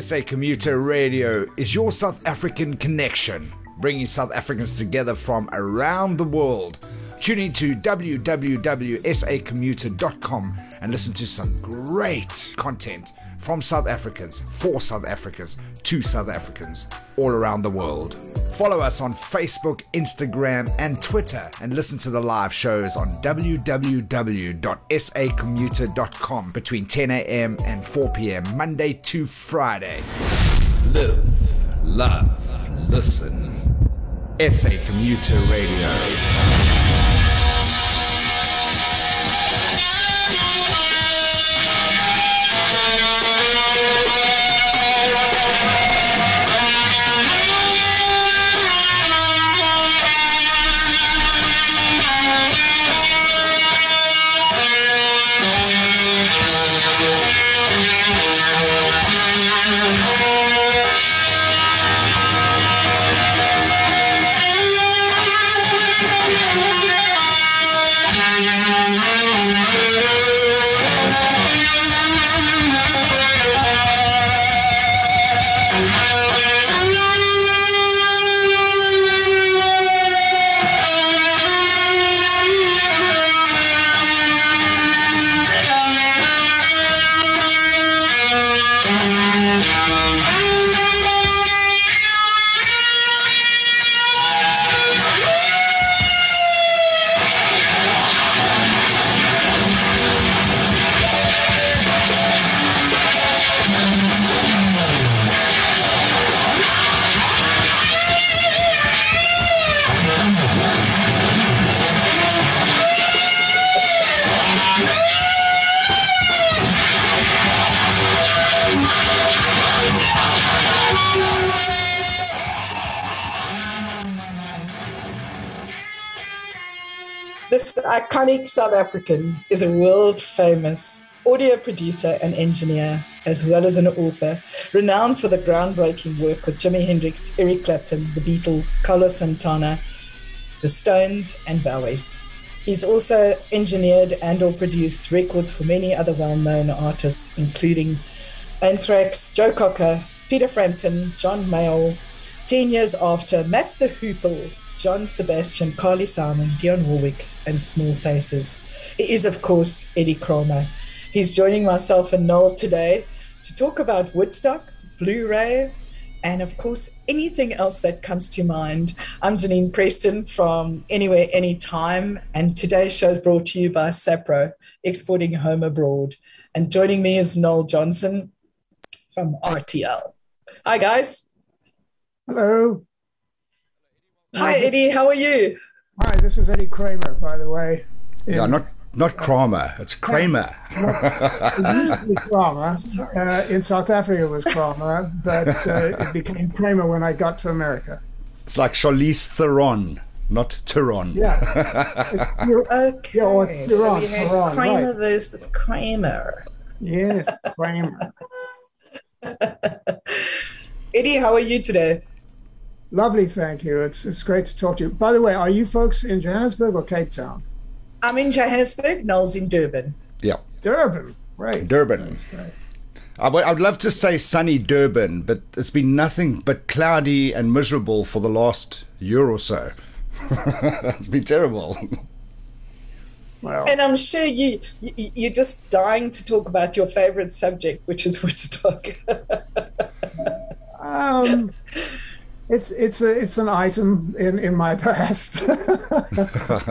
SA Commuter Radio is your South African connection, bringing South Africans together from around the world. Tune in to www.sacommuter.com and listen to some great content from South Africans, for South Africans, to South Africans all around the world. Follow us on Facebook, Instagram, and Twitter, and listen to the live shows on www.sacommuter.com between 10 a.m. and 4 p.m. Monday to Friday. Live, love, listen. SA Commuter Radio. Iconic South African is a world famous audio producer and engineer, as well as an author, renowned for the groundbreaking work with Jimi Hendrix, Eric Clapton, the Beatles, Carlos Santana, the Stones, and Bowie. He's also engineered and or produced records for many other well-known artists, including Anthrax, Joe Cocker, Peter Frampton, John Mayall, 10 years after, Mott the Hoople, John Sebastian, Carly Simon, Dionne Warwick, and Small Faces. It is, of course, Eddie Kramer. He's joining myself and Noel today to talk about Woodstock, Blu ray, and of course, anything else that comes to mind. I'm Janine Preston from Anywhere, Anytime, and today's show is brought to you by Sapro, exporting home abroad. And joining me is Noel Johnson from RTL. Hi, guys. Hello. Hi, Eddie. How are you? Hi, this is Eddie Kramer, by the way. Yeah, not not Kramer, it's Kramer. It used to be Kramer. Uh, in South Africa, it was Kramer, but uh, it became Kramer when I got to America. It's like Charlize Theron, not Theron. Yeah. It's- you're- Okay. Yeah, or so Theron, we had Theron, Kramer right. versus Kramer. yes, Kramer. Eddie, how are you today? Lovely, thank you. It's it's great to talk to you. By the way, are you folks in Johannesburg or Cape Town? I'm in Johannesburg. Noel's in Durban. Yeah, Durban, right? Durban. Right. I would, I'd love to say sunny Durban, but it's been nothing but cloudy and miserable for the last year or so. it's been terrible. Well, And I'm sure you, you you're just dying to talk about your favorite subject, which is Woodstock. um, it's it's a it's an item in in my past.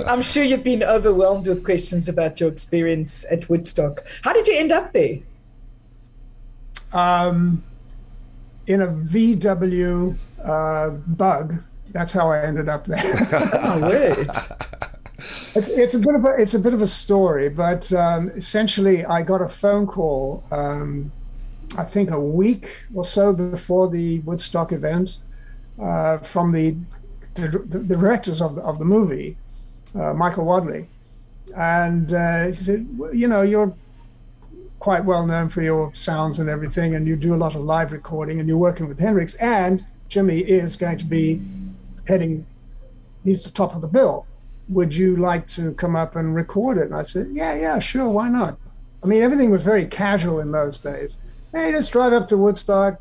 I'm sure you've been overwhelmed with questions about your experience at Woodstock. How did you end up there? um, in a VW uh, bug. That's how I ended up there. Oh, word. it's it's a bit of a it's a bit of a story, but um, essentially, I got a phone call. Um, I think a week or so before the Woodstock event uh, from the, the directors of the, of the movie, uh, Michael Wadleigh, and uh, he said, you know, you're quite well known for your sounds and everything, and you do a lot of live recording, and you're working with Hendrix, and Jimi is going to be heading. He's the top of the bill. Would you like to come up and record it? And I said, Yeah, yeah, sure, why not? I mean, everything was very casual in those days. Hey, just drive up to Woodstock,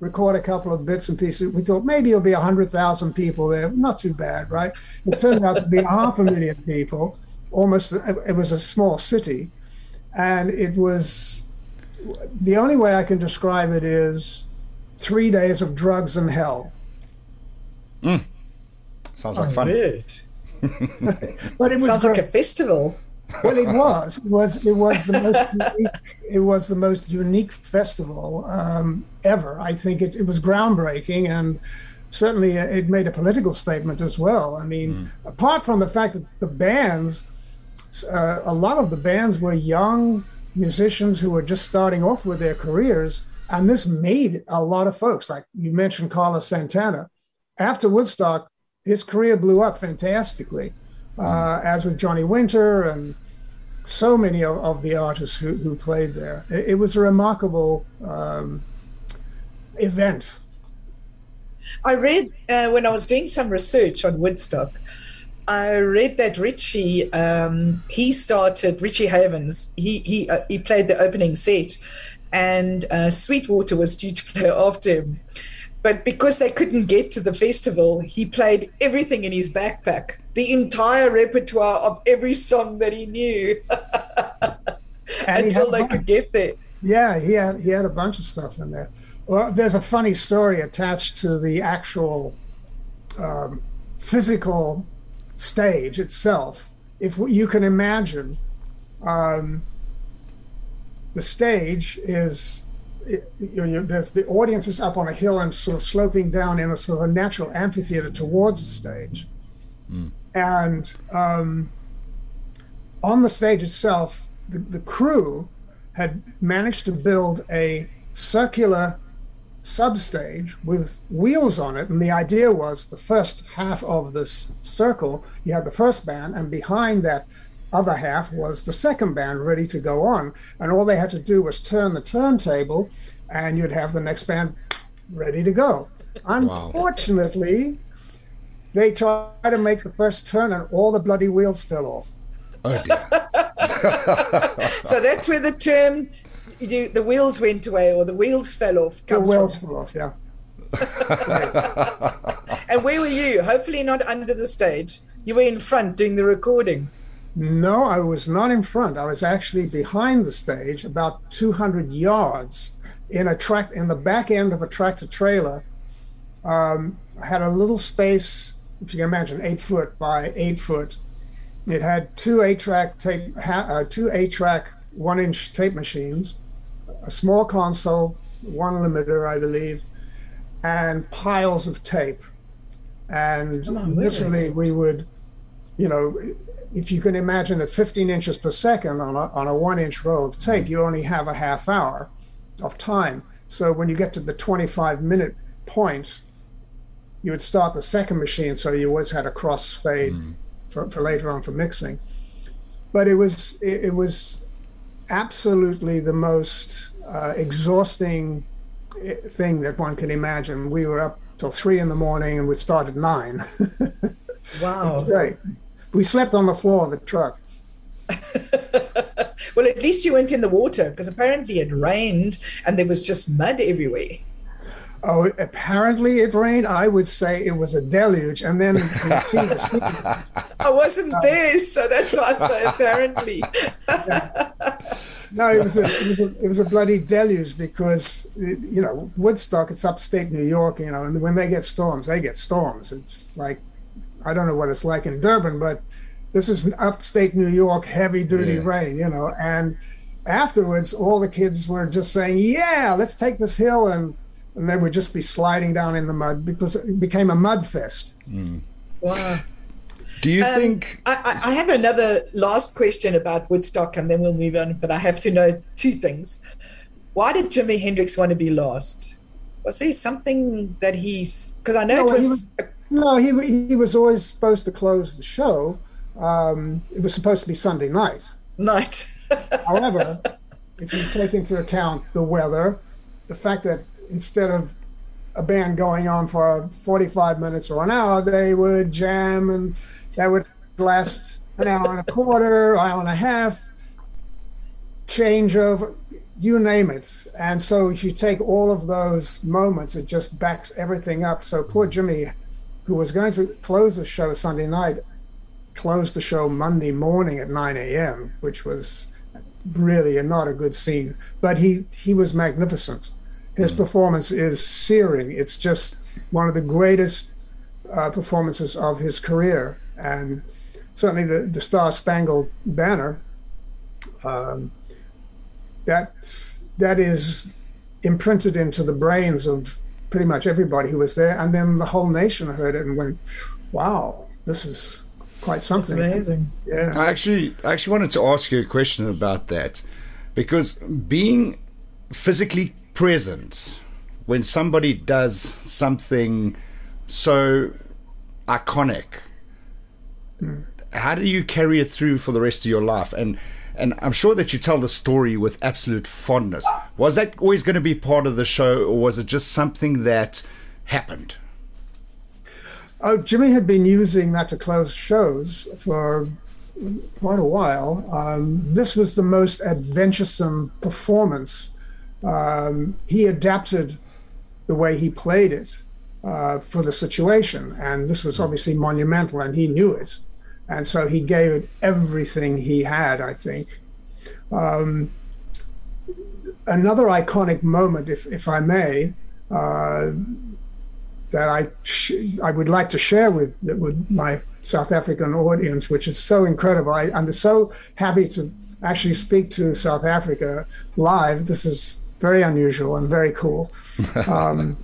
record a couple of bits and pieces. We thought maybe it'll be 100,000 people there. Not too bad, right? It turned out to be half a million people. Almost, it was a small city. And it was the only way I can describe it is three days of drugs and hell. Mm. Sounds like oh, fun. but it was Sounds like a festival. Well, it was. It was. It was the most. unique, it was the most unique festival um, ever. I think it, it was groundbreaking, and certainly it made a political statement as well. I mean, mm. apart from the fact that the bands, uh, a lot of the bands were young musicians who were just starting off with their careers, and this made a lot of folks. Like you mentioned, Carlos Santana. After Woodstock, his career blew up fantastically, uh, as with Johnny Winter and so many of, of the artists who, who played there. It, it was a remarkable um, event. I read uh, when I was doing some research on Woodstock. I read that Richie um, he started Richie Havens. He he uh, he played the opening set, and uh, Sweetwater was due to play after him. But because they couldn't get to the festival, he played everything in his backpack, the entire repertoire of every song that he knew, until they could get there. Yeah, he had he had a bunch of stuff in there. Well, there's a funny story attached to the actual um, physical stage itself. If you can imagine, um, the stage is it, you know, the audience is up on a hill and sort of sloping down in a sort of a natural amphitheater towards the stage. Mm. And um, on the stage itself, the, the crew had managed to build a circular substage with wheels on it. And the idea was the first half of this circle, you had the first band, and behind that other half was the second band ready to go on. And all they had to do was turn the turntable, and you'd have the next band ready to go. Wow. Unfortunately, they tried to make the first turn, and all the bloody wheels fell off. Oh dear. so that's where the term you, the wheels went away or the wheels fell off. The wheels from. fell off, yeah. and where were you? Hopefully not under the stage. You were in front doing the recording. No, I was not in front. I was actually behind the stage, about 200 yards, in a track in the back end of a tractor trailer. Um, I had a little space, if you can imagine, eight foot by eight foot. It had two eight-track tape, uh, two eight-track one-inch tape machines, a small console, one limiter, I believe, and piles of tape. And oh, literally, we would, you know, if you can imagine at 15 inches per second on a, on a one inch roll of tape, you only have a half hour of time. So when you get to the 25 minute point, you would start the second machine. So you always had a crossfade mm. for, for later on for mixing. But it was, it, it was absolutely the most uh, exhausting eh, thing that one can imagine. We were up till three in the morning and we started nine. wow. Right. We slept on the floor of the truck. well, at least you went in the water because apparently it rained and there was just mud everywhere. Oh, apparently it rained. I would say it was a deluge, and then the I wasn't uh, there, so that's why I say apparently. yeah. No, it was, a, it was, a, it was a bloody deluge because you know Woodstock. It's upstate New York, you know, and when they get storms, they get storms. It's like I don't know what it's like in Durban, but this is upstate New York, heavy duty yeah. rain, you know. And afterwards, all the kids were just saying, "Yeah, let's take this hill," and and they would just be sliding down in the mud because it became a mud fest. Mm. Wow. Do you um, think? I, I, have another last question about Woodstock, and then we'll move on. But I have to know two things. Why did Jimi Hendrix want to be last? Was there something that he's? Because I know no, it was. He was no, he he was always supposed to close the show. Um, it was supposed to be Sunday night. Night. However, if you take into account the weather, the fact that instead of a band going on for 45 minutes or an hour, they would jam and that would last an hour and a quarter, hour and a half, change of you name it. And so if you take all of those moments, it just backs everything up. So poor Jimi, who was going to close the show Sunday night, closed the show Monday morning at 9 a.m., which was really not a good scene. But he he was magnificent. His performance is searing. It's just one of the greatest uh, performances of his career, and certainly the the Star Spangled Banner. Um, that that is imprinted into the brains of pretty much everybody who was there, and then the whole nation heard it and went, "Wow, this is quite something." That's amazing. Yeah. I actually, I actually wanted to ask you a question about that, because being physically present when somebody does something so iconic. Mm. How do you carry it through for the rest of your life? And and I'm sure that you tell the story with absolute fondness. Was that always going to be part of the show, or was it just something that happened? Oh, Jimi had been using that to close shows for quite a while. Um, this was the most adventuresome performance. Um, he adapted the way he played it uh, for the situation, and this was obviously monumental, and he knew it. And so he gave it everything he had, I think. Um, another iconic moment, if, if I may, uh, that I sh- I would like to share with with my South African audience, which is so incredible. I, I'm so happy to actually speak to South Africa live. This is very unusual and very cool. Um,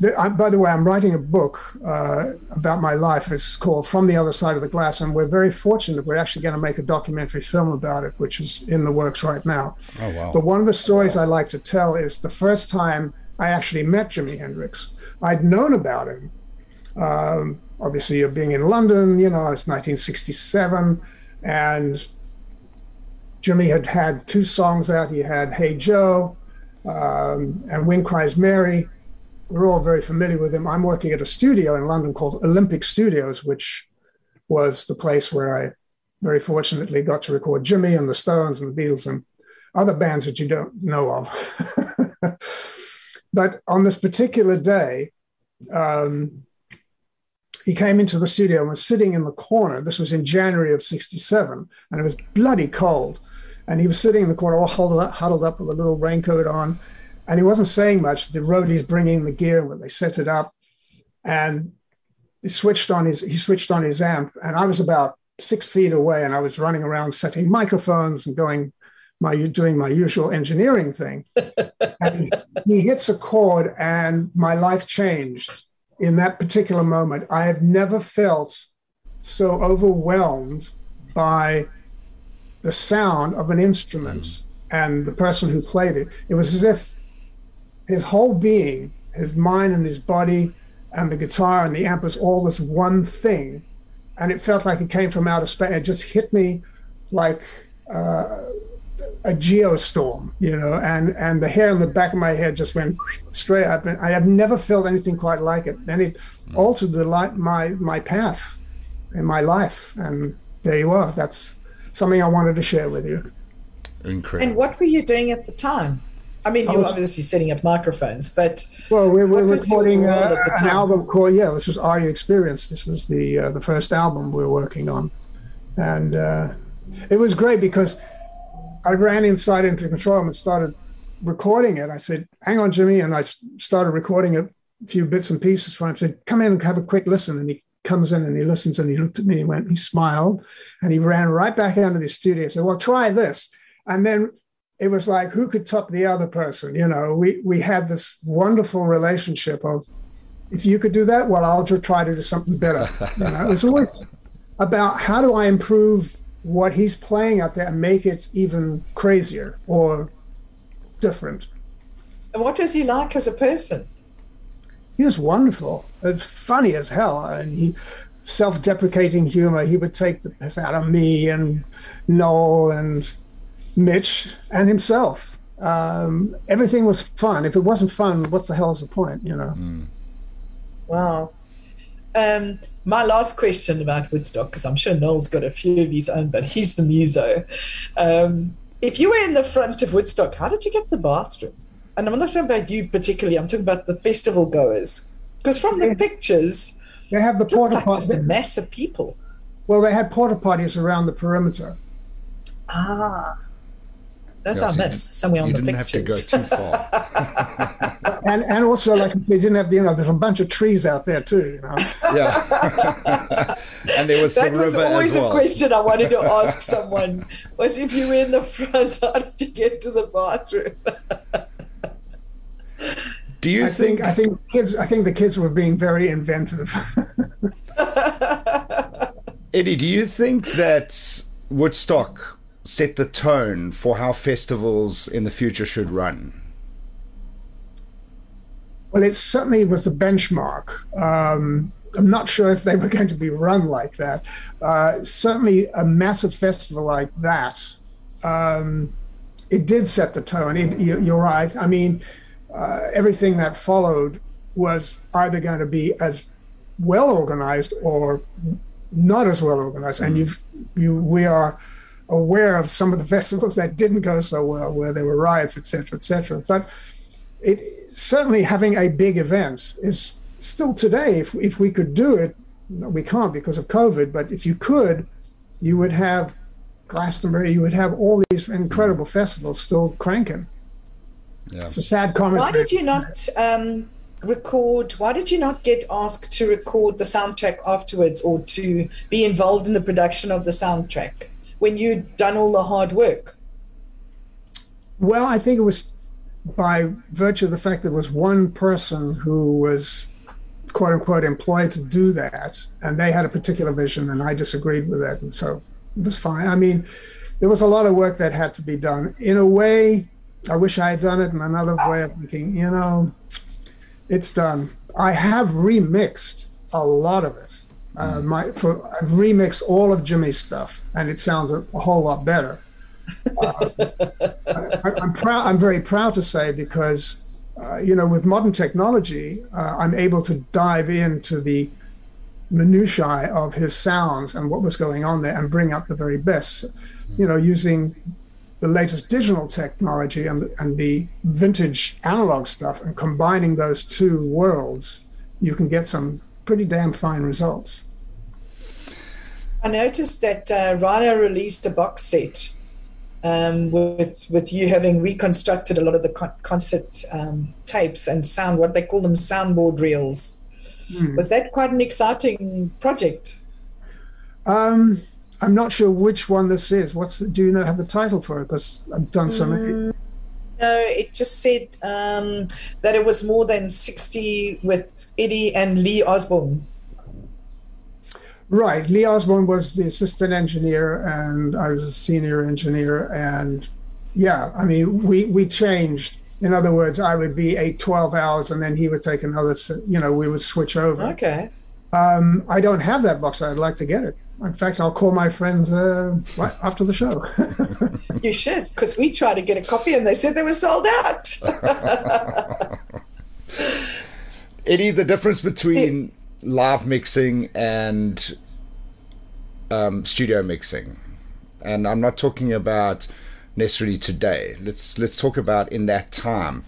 the, I, by the way, I'm writing a book uh, about my life. It's called From the Other Side of the Glass, and we're very fortunate. We're actually going to make a documentary film about it, which is in the works right now. Oh, wow. But one of the stories I like to tell is the first time I actually met Jimi Hendrix. I'd known about him. Um, obviously, being in London, you know, it's 1967, and Jimi had had two songs out. He had Hey Joe um, and Wind Cries Mary we're all very familiar with him. I'm working at a studio in London called Olympic Studios, which was the place where I very fortunately got to record Jimi and the Stones and the Beatles and other bands that you don't know of. but on this particular day, um, he came into the studio and was sitting in the corner. This was in January of 67, and it was bloody cold. And he was sitting in the corner, all huddled up, huddled up with a little raincoat on and he wasn't saying much. The roadies bringing the gear when they set it up, and he switched on his he switched on his amp, and I was about six feet away, and I was running around setting microphones and going my doing my usual engineering thing. and he, he hits a chord, and my life changed in that particular moment. I have never felt so overwhelmed by the sound of an instrument and the person who played it. It was as if his whole being, his mind and his body, and the guitar and the amp was all this one thing, and it felt like it came from outer space. It just hit me like uh, a geostorm, you know, and and the hair on the back of my head just went straight up. And I have never felt anything quite like it, and it mm. altered the light my my path in my life. And there you are. That's something I wanted to share with you. Incredible. And what were you doing at the time? I mean, you're obviously setting up microphones, but well, we were we're recording uh, an album called yeah. This was Are You Experienced? This was the uh, the first album we were working on, and uh, it was great because I ran inside into the control room and started recording it. I said, "Hang on, Jimi," and I started recording a few bits and pieces for him. I said, "Come in and have a quick listen," and he comes in and he listens and he looked at me and went, he smiled, and he ran right back into the studio. and said, "Well, try this." And then it was like who could top the other person you know we we had this wonderful relationship of if you could do that well i'll try to do something better you know it was always about how do i improve what he's playing out there and make it even crazier or different and what was he like as a person he was wonderful it's funny as hell and he self-deprecating humor he would take the piss out of me and noel and Mitch and himself. Um, everything was fun. If it wasn't fun, what the hell is the point, you know? Mm. Wow. Um, my last question about Woodstock, because I'm sure Noel's got a few of his own, but he's the muso. Um, if you were in the front of Woodstock, how did you get the bathroom? And I'm not talking about you particularly. I'm talking about the festival goers, because from the pictures, they have the porta like just a mass of people. Well, they had porta potties around the perimeter. Ah. That's our mess somewhere on the pictures. You didn't have to go too far. and and also like they didn't have you know there's a bunch of trees out there too you know. Yeah. and there was that the was river always well. a question I wanted to ask someone was if you were in the front, how did you get to the bathroom? Do you I think, think I think kids I think the kids were being very inventive. Eddie, do you think that Woodstock set the tone for how festivals in the future should run? Well, it certainly was a benchmark. Um, I'm not sure if they were going to be run like that. Uh, certainly, a massive festival like that, um, it did set the tone. It, you, are right. I mean, uh, everything that followed was either going to be as well organized or not as well organized. And you've, you, we are aware of some of the festivals that didn't go so well, where there were riots, etc., etc. But it certainly having a big event is still today. If if we could do it, we can't because of COVID. But if you could, you would have Glastonbury. You would have all these incredible festivals still cranking. Yeah. It's a sad comment. Why did you not um, record? Why did you not get asked to record the soundtrack afterwards, or to be involved in the production of the soundtrack? When you'd done all the hard work? Well, I think it was by virtue of the fact that there was one person who was quote unquote employed to do that, and they had a particular vision, and I disagreed with it, and so it was fine. I mean, there was a lot of work that had to be done. In a way, I wish I had done it. In another way of thinking, you know, it's done. I have remixed a lot of it. Uh, my for I've remixed all of Jimi's stuff, and it sounds a, a whole lot better. Uh, I, am proud. I'm very proud to say because uh, you know with modern technology, uh, I'm able to dive into the minutiae of his sounds and what was going on there, and bring up the very best. You know, using the latest digital technology and and the vintage analog stuff, and combining those two worlds, you can get some pretty damn fine results. I noticed that uh, Rhino released a box set um, with with you having reconstructed a lot of the con- concert um, tapes and sound, what they call them, soundboard reels. Mm. Was that quite an exciting project? Um, I'm not sure which one this is. What's the, do you know have the title for it? Because I've done so many. Mm, no, it just said um, that it was more than 60 with Eddie and Lee Osborne. Right. Lee Osborne was the assistant engineer, and I was a senior engineer. And yeah, I mean, we we changed. In other words, I would be eight, 12 hours, and then he would take another. You know, we would switch over. Okay. Um, I don't have that box. I'd like to get it. In fact, I'll call my friends uh, right after the show. you should, because we tried to get a copy and they said they were sold out. Eddie, the difference between live mixing and um, studio mixing, and I'm not talking about necessarily today. Let's let's talk about in that time.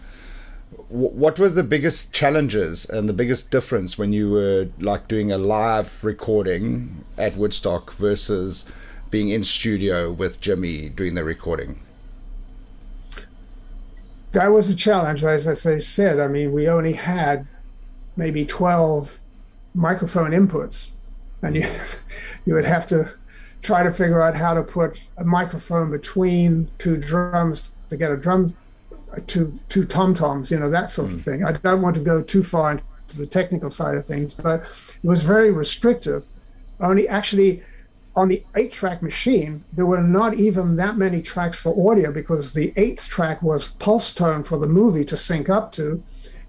W- what were the biggest challenges and the biggest difference when you were like doing a live recording at Woodstock versus being in studio with Jimi doing the recording? That was a challenge, as I said. I mean, we only had maybe 12 microphone inputs, and you you would have to try to figure out how to put a microphone between two drums to get a drum, two two tom toms, you know that sort mm. of hmm. thing. I don't want to go too far into the technical side of things, but it was very restrictive. Only actually on the eight track machine, there were not even that many tracks for audio because the eighth track was pulse tone for the movie to sync up to.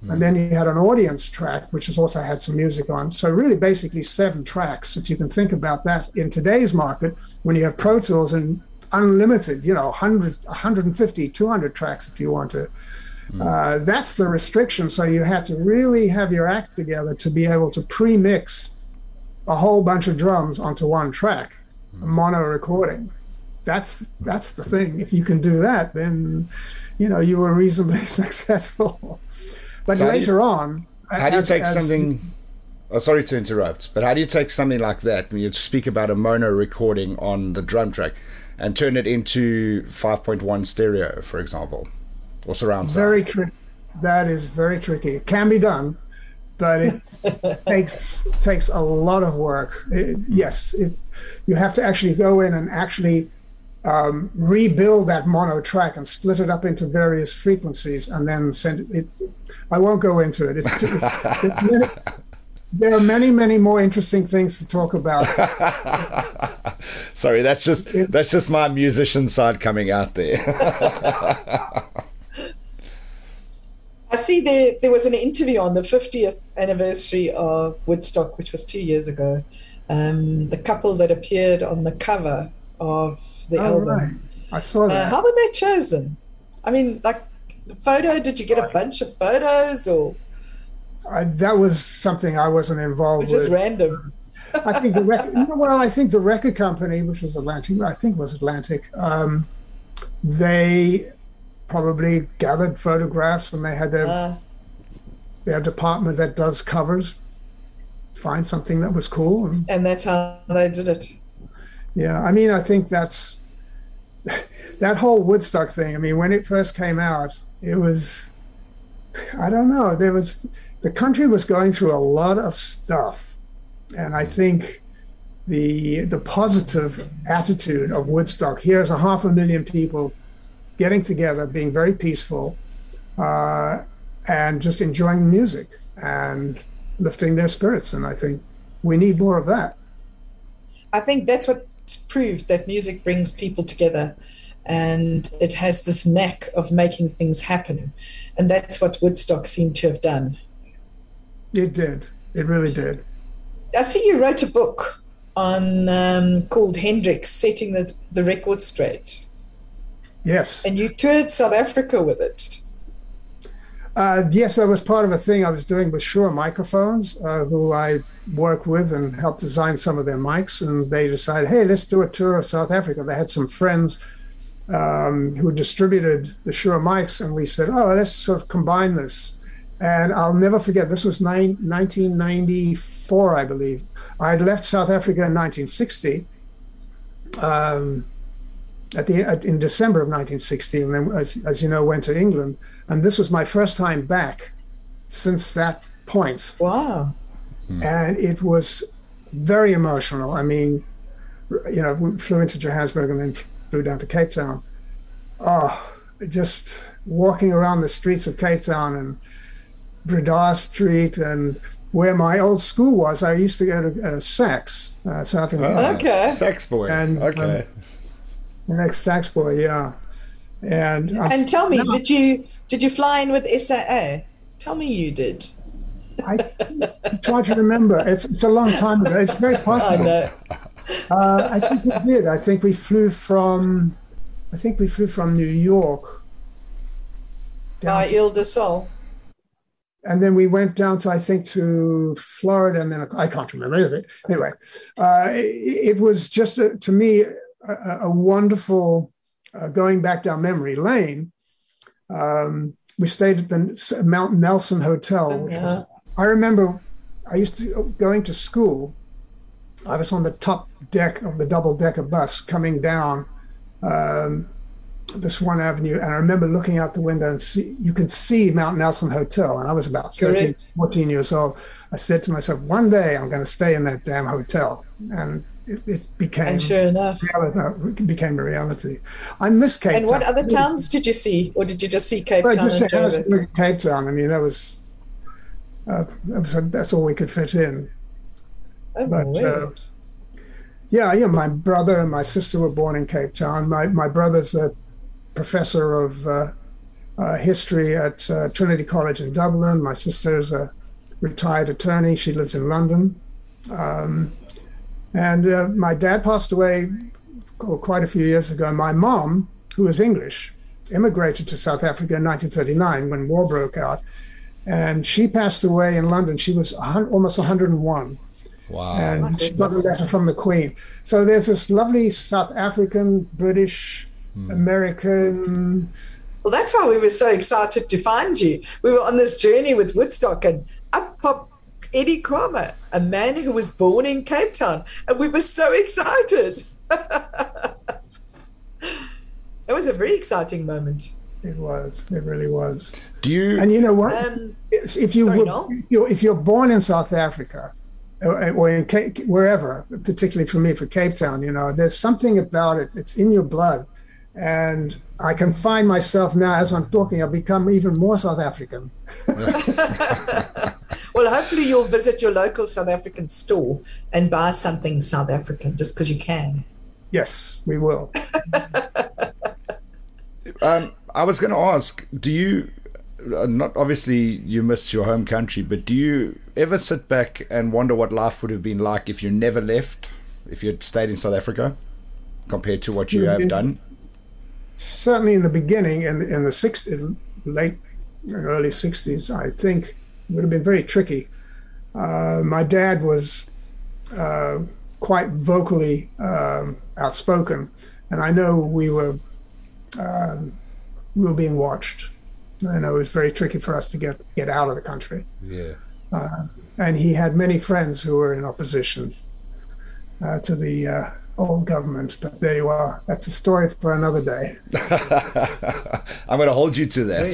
And then you had an audience track, which has also had some music on. So really, basically seven tracks. If you can think about that in today's market, when you have Pro Tools and unlimited, you know, 100, 150, 200 tracks if you want to. Mm. Uh, that's the restriction. So you had to really have your act together to be able to pre-mix a whole bunch of drums onto one track, mm. a mono recording. that's that's the thing. If you can do that, then you know you were reasonably successful. But So later you- on, How do you take as- something? Oh, sorry to interrupt, but how do you take something like that when you speak about a mono recording on the drum track and turn it into 5.1 stereo, for example, or surround sound? Very tricky. That is very tricky. It can be done, but it takes takes a lot of work. It- yes, it, you have to actually go in and actually um, rebuild that mono track and split it up into various frequencies, and then send it. It's, I won't go into it. It's, it's, it's there are many, many more interesting things to talk about. Sorry, that's just that's just my musician side coming out there. I see there there was an interview on the 50th anniversary of Woodstock, which was two years ago. Um, the couple that appeared on the cover of the All album. right. I saw Uh, that. how were they chosen? I mean, like the photo. Did you get a bunch of photos, or I, that was something I wasn't involved just with. random? I think the record, well, I think the record company, which was Atlantic, I think was Atlantic, um, they probably gathered photographs and they had their Uh, their department that does covers find something that was cool. And, and that's how they did it. yeah, I mean, I think that's that whole Woodstock thing. I mean, when it first came out, it was I don't know. There was the country was going through a lot of stuff, and I think the the positive attitude of Woodstock. Here's a half a million people getting together, being very peaceful, uh, and just enjoying music and lifting their spirits. And I think we need more of that. I think that's what proved that music brings people together and it has this knack of making things happen. And that's what Woodstock seemed to have done. It did. It really did. I see you wrote a book on um, called Hendrix Setting the, the Record Straight. Yes. And you toured South Africa with it. Uh, yes, that was part of a thing I was doing with Shure Microphones, uh, who I work with and helped design some of their mics. And they decided, hey, let's do a tour of South Africa. They had some friends um, who distributed the Shure mics, and we said, oh, let's sort of combine this. And I'll never forget, this was nine, 1994, I believe. I had left South Africa in 1960. Um, at the at, in December of 1960, and then, as, as you know, went to England. And this was my first time back since that point, Wow. and it was very emotional. I mean, you know, we flew into Johannesburg and then flew down to Cape Town. Oh, just walking around the streets of Cape Town and Breda Street and where my old school was. I used to go to uh, SACS, uh, South Africa. Okay. SACS boy. And, okay. The next SACS boy, yeah. And I'm And tell me, now- did you did you fly in with SAA? Tell me you did. I try to remember. It's it's a long time ago. It's very I possible. know. Uh, I think we did. I think we flew from. I think we flew from New York. By to- Ile de Sol. and then we went down to I think to Florida, and then I can't remember anything. Anyway, uh, it, it was just a, to me a, a- wonderful uh, going back down memory lane. Um, we stayed at the Mount Nelson Hotel. Yeah. I remember I used to going to school. I was on the top deck of the double decker bus coming down um, this one avenue, and I remember looking out the window and see you can see Mount Nelson Hotel, and I was about 13, Correct. 14 years old. I said to myself, one day I'm going to stay in that damn hotel, and it, it became And sure enough. reality, it became a reality. I miss Cape And Town. what other towns did you see, or did you just see Cape Well, Town just? Johannesburg, Cape Town. I mean, that was, uh, that was that's all we could fit in. Oh, but, uh. Yeah, yeah. My brother and my sister were born in Cape Town. My my brother's a professor of uh, uh, history at uh, Trinity College in Dublin. My sister's a retired attorney. She lives in London. Um, and uh, my dad passed away quite a few years ago. My mom, who was English, immigrated to South Africa in 1939 when war broke out, and she passed away in London. She was almost 101. Wow. And she got a letter from the Queen. So there's this lovely South African, British, American. Well, that's why we were so excited to find you. We were on this journey with Woodstock, and up popped Eddie Kramer, a man who was born in Cape Town, and we were so excited. it was a very exciting moment. It was. It really was. Do you? And you know what? Um, if you sorry, were- Noel? if you're, if you're born in South Africa or, or in Cape, wherever, particularly for me for Cape Town, you know, there's something about it. It's in your blood, and I can find myself now as I'm talking. I've become even more South African. well, hopefully, you'll visit your local South African store and buy something South African just because you can. Yes, we will. Um, I was going to ask, do you? Uh, Not obviously you miss your home country, but do you ever sit back and wonder what life would have been like if you never left, if you'd stayed in South Africa, compared to what you have done? Certainly in the beginning, in in the six, late early '60s, I think it would have been very tricky. Uh, my dad was uh, quite vocally um, outspoken, and I know we were um, we were being watched, and it was very tricky for us to get get out of the country. Yeah. And he had many friends who were in opposition uh, to the uh, old government. But there you are. That's a story for another day. I'm going to hold you to that.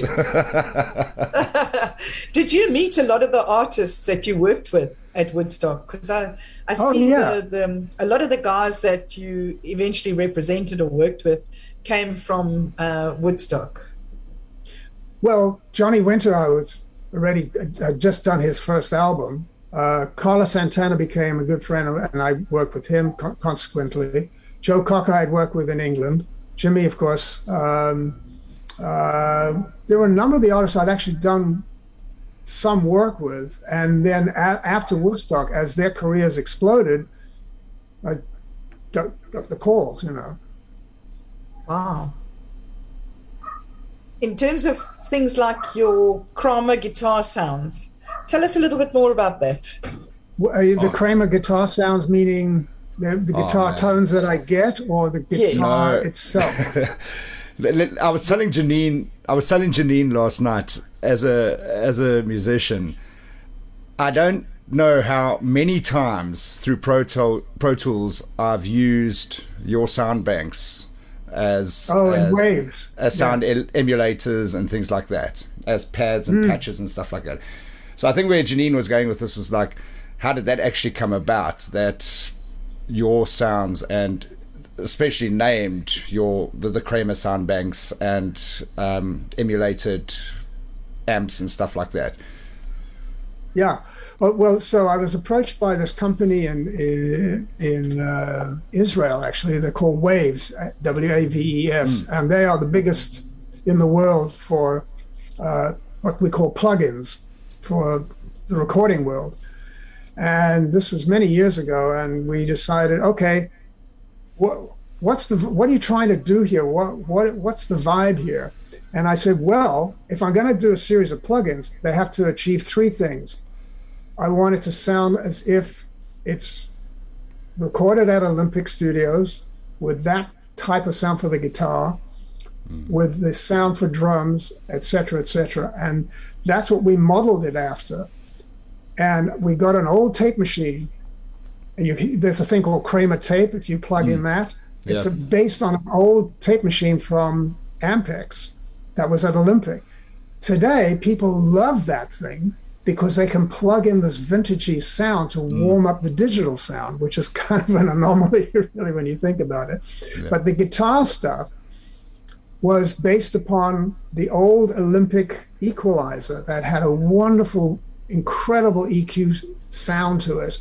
Did you meet a lot of the artists that you worked with at Woodstock? Because I, I Oh, see yeah. the, the a lot of the guys that you eventually represented or worked with came from uh, Woodstock. Well, Johnny Winter, I was already had just done his first album. Uh, Carlos Santana became a good friend, and I worked with him co- consequently. Joe Cocker I'd worked with in England. Jimi, of course. Um, uh, there were a number of the artists I'd actually done some work with, and then a- after Woodstock, as their careers exploded, I got, got the calls. You know. Wow. In terms of things like your Kramer guitar sounds, tell us a little bit more about that. Well, uh, the Kramer guitar sounds meaning the, the Oh, guitar man. tones that I get or the guitar No. itself? Let- let- I was telling Janine, I was telling Janine last night as a as a musician. I don't know how many times through Pro, Tool, Pro Tools I've used your sound banks as Oh, as, waves. as sound el- emulators and things like that, as pads and patches and stuff like that. So I think where Janine was going with this was like, how did that actually come about? That your sounds and especially named your the, the Kramer sound banks and um, emulated amps and stuff like that. Yeah. Well, well, so I was approached by this company in in, in uh, Israel. Actually, they're called Waves, W A V E S, and they are the biggest in the world for uh, what we call plugins for the recording world. And this was many years ago, and we decided, okay, what what's the what are you trying to do here? What what what's the vibe here? And I said, well, if I'm going to do a series of plugins, they have to achieve three things. I want it to sound as if it's recorded at Olympic Studios with that type of sound for the guitar, hmm. with the sound for drums, etc., etc. And that's what we modeled it after. And we got an old tape machine. You, there's a thing called Kramer tape. If you plug in hmm. that, it's Yeah. a, based on an old tape machine from Ampex that was at Olympic. Today, people love that thing because they can plug in this vintagey sound to mm. warm up the digital sound, which is kind of an anomaly, really, when you think about it. But the guitar stuff was based upon the old Olympic equalizer that had a wonderful, incredible EQ sound to it.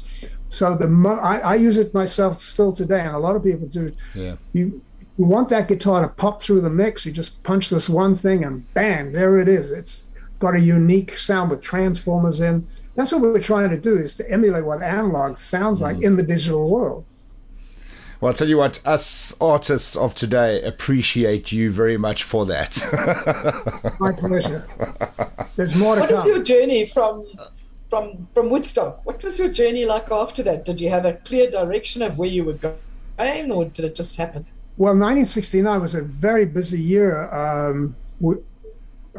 So the mo- I, I use it myself still today, and a lot of people do. Yeah. You you want that guitar to pop through the mix, you just punch this one thing, and bang, there it is. It's got a unique sound with transformers in. That's what we're trying to do is to emulate what analog sounds like in the digital world. Well, I'll tell you what, us artists of today appreciate you very much for that. My pleasure. There's more to come. What is your journey from from from Woodstock. What was your journey like after that? Did you have a clear direction of where you were going, or did it just happen? Well, 1969 was a very busy year. Um, we,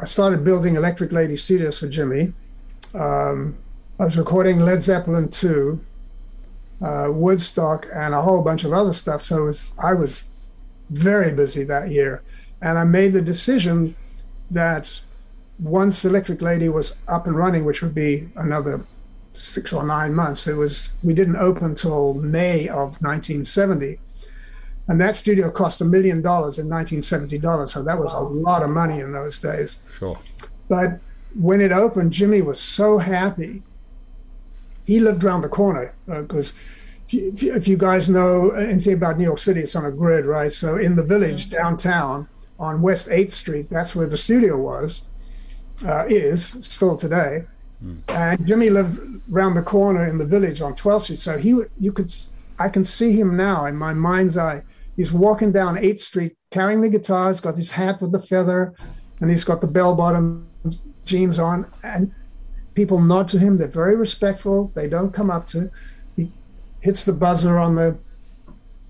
I started building Electric Lady Studios for Jimi. Um, I was recording Led Zeppelin 2, uh, Woodstock, and a whole bunch of other stuff. So was, I was very busy that year. And I made the decision that once Electric Lady was up and running, which would be another six or nine months, it was we didn't open until May of 1970. And that studio cost a million dollars in 1970 dollars. So that was a lot of money in those days. Sure. But when it opened, Jimi was so happy. He lived around the corner because uh, if, if, you guys know anything about New York City, it's on a grid, right? So in the village downtown on West 8th Street, that's where the studio was, uh, is still today. Mm. And Jimi lived around the corner in the village on 12th Street. So he, you could, I can see him now in my mind's eye he's walking down 8th Street carrying the guitar. He's got his hat with the feather and he's got the bell bottom jeans on. And people nod to him. They're very respectful. They don't come up to. He hits the buzzer on the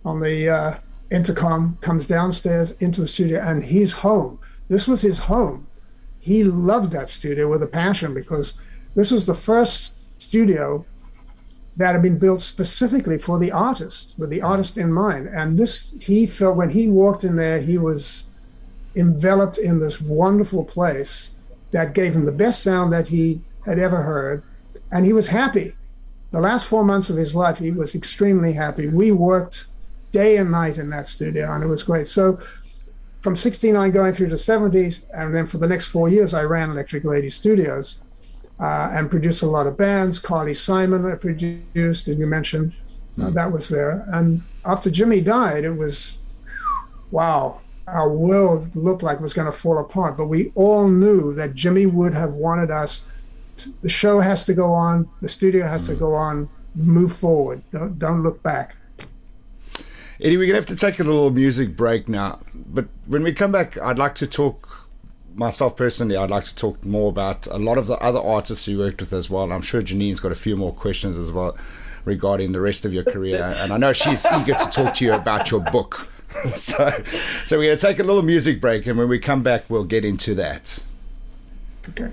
on the uh, intercom, comes downstairs into the studio, and he's home. This was his home. He loved that studio with a passion because this was the first studio that had been built specifically for the artist, with the artist in mind. And this, he felt when he walked in there, he was enveloped in this wonderful place that gave him the best sound that he had ever heard. And he was happy. The last four months of his life, he was extremely happy. We worked day and night in that studio, and it was great. So from 69 going through the 70s, and then for the next four years, I ran Electric Lady Studios uh, and produced a lot of bands. Carly Simon I produced, and you mentioned mm. that was there. And after Jimi died, it was wow. Our world looked like it was going to fall apart, but we all knew that Jimi would have wanted us. To, the show has to go on. The studio has mm. to go on. Move forward. Don't, don't look back. Eddie, we're going to have to take a little music break now. But when we come back, I'd like to talk myself personally, I'd like to talk more about a lot of the other artists you worked with as well. I'm sure Janine's got a few more questions as well regarding the rest of your career, and I know she's eager to talk to you about your book. so, so we're going to take a little music break, and when we come back, we'll get into that. Okay.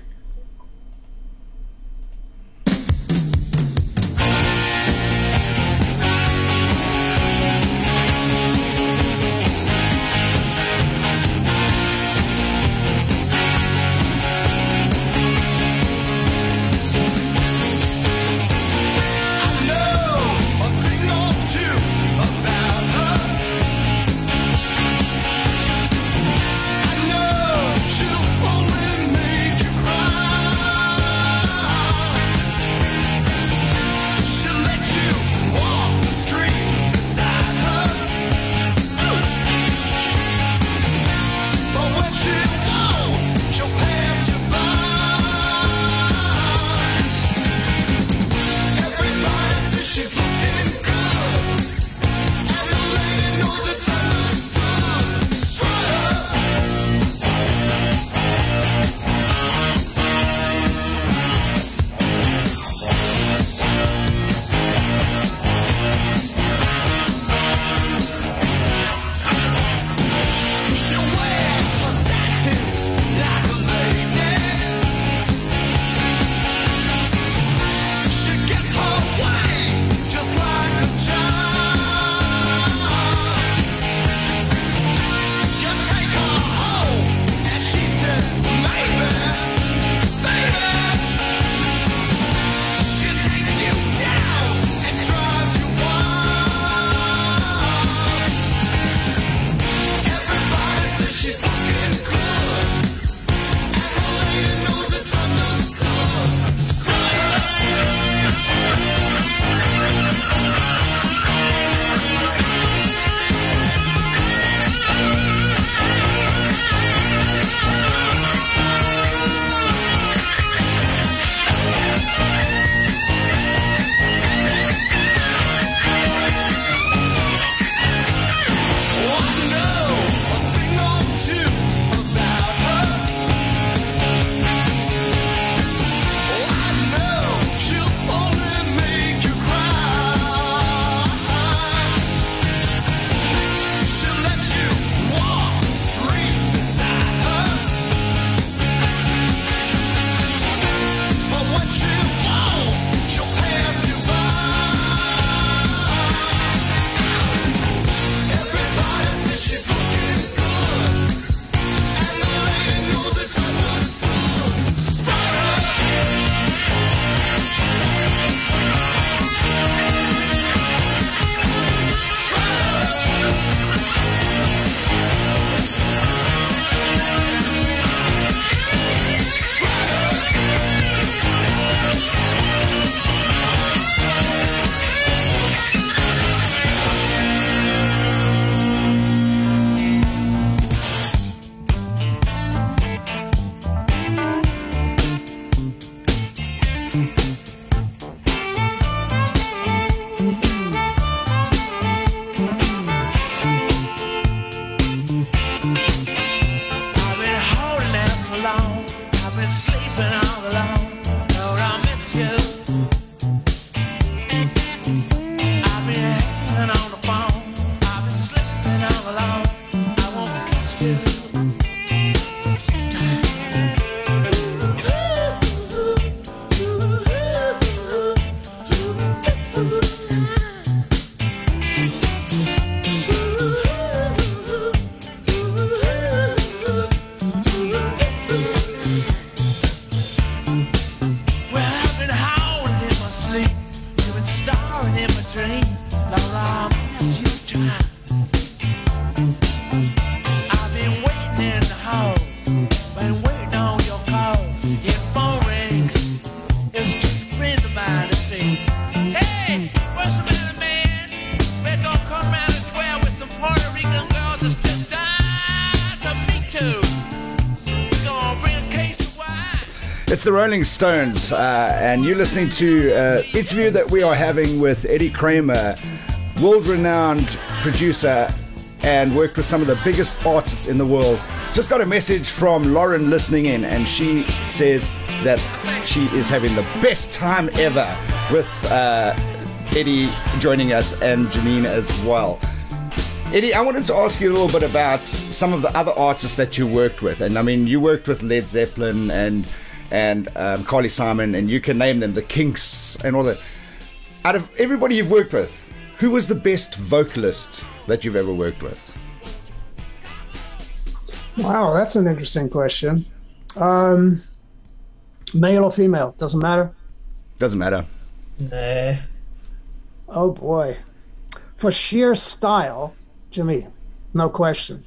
The Rolling Stones, uh, and you're listening to an uh, interview that we are having with Eddie Kramer, world-renowned producer, and worked with some of the biggest artists in the world. Just got a message from Lauren listening in, and she says that she is having the best time ever with uh, Eddie joining us and Janine as well. Eddie, I wanted to ask you a little bit about some of the other artists that you worked with, and I mean, you worked with Led Zeppelin and and um, Carly Simon, and you can name them, the Kinks, and all that. Out of everybody you've worked with, who was the best vocalist that you've ever worked with? Wow, that's an interesting question. Um, male or female, doesn't matter. Doesn't matter. Nah. Oh boy, for sheer style, Jimi, no question.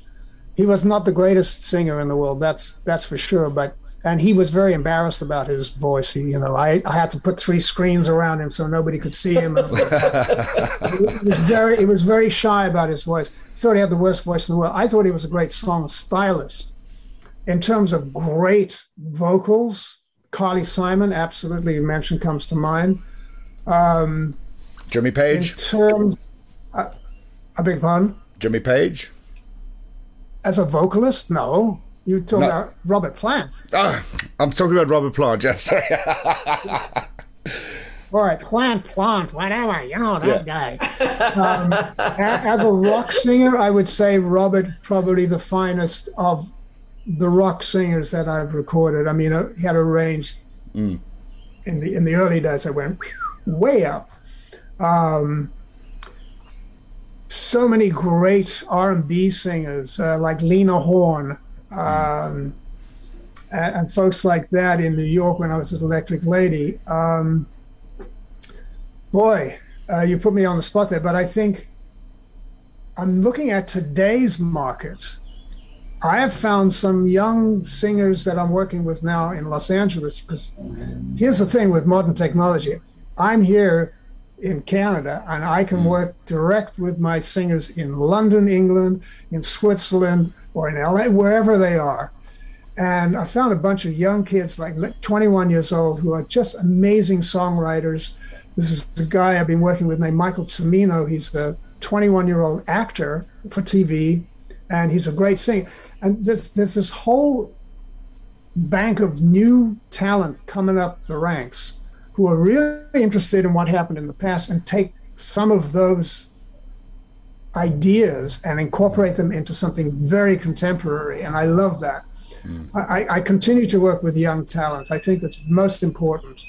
He was not the greatest singer in the world. That's that's for sure. But and he was very embarrassed about his voice. He, you know, I, I had to put three screens around him so nobody could see him. he was very he was very shy about his voice. He thought he had the worst voice in the world. I thought he was a great song stylist. In terms of great vocals, Carly Simon, absolutely, you mentioned comes to mind. Um, Jimmy Page. In terms, uh, I beg pardon. Jimmy Page? As a vocalist, no. You talking no. about Robert Plant? Oh, I'm talking about Robert Plant. Yes, sorry. All right, Plant, Plant, whatever. You know that yeah. guy. Um, as a rock singer, I would say Robert probably the finest of the rock singers that I've recorded. I mean, uh, he had a range mm. in the in the early days. I went way up. Um, so many great R&B singers uh, like Lena Horne um, and, and, folks like that in New York when I was at Electric Lady. Um, boy, uh, you put me on the spot there, but I think I'm looking at today's market. I have found some young singers that I'm working with now in Los Angeles because here's the thing with modern technology. I'm here in Canada, and I can hmm. work direct with my singers in London, England, in Switzerland, or in LA, wherever they are. And I found a bunch of young kids, like 21 years old, who are just amazing songwriters. This is a guy I've been working with named Michael Cimino. He's a 21 year old actor for TV, and he's a great singer. And there's, there's this whole bank of new talent coming up the ranks who are really interested in what happened in the past and take some of those ideas and incorporate them into something very contemporary. And I love that. Mm. I, I, continue to work with young talent. I think that's most important.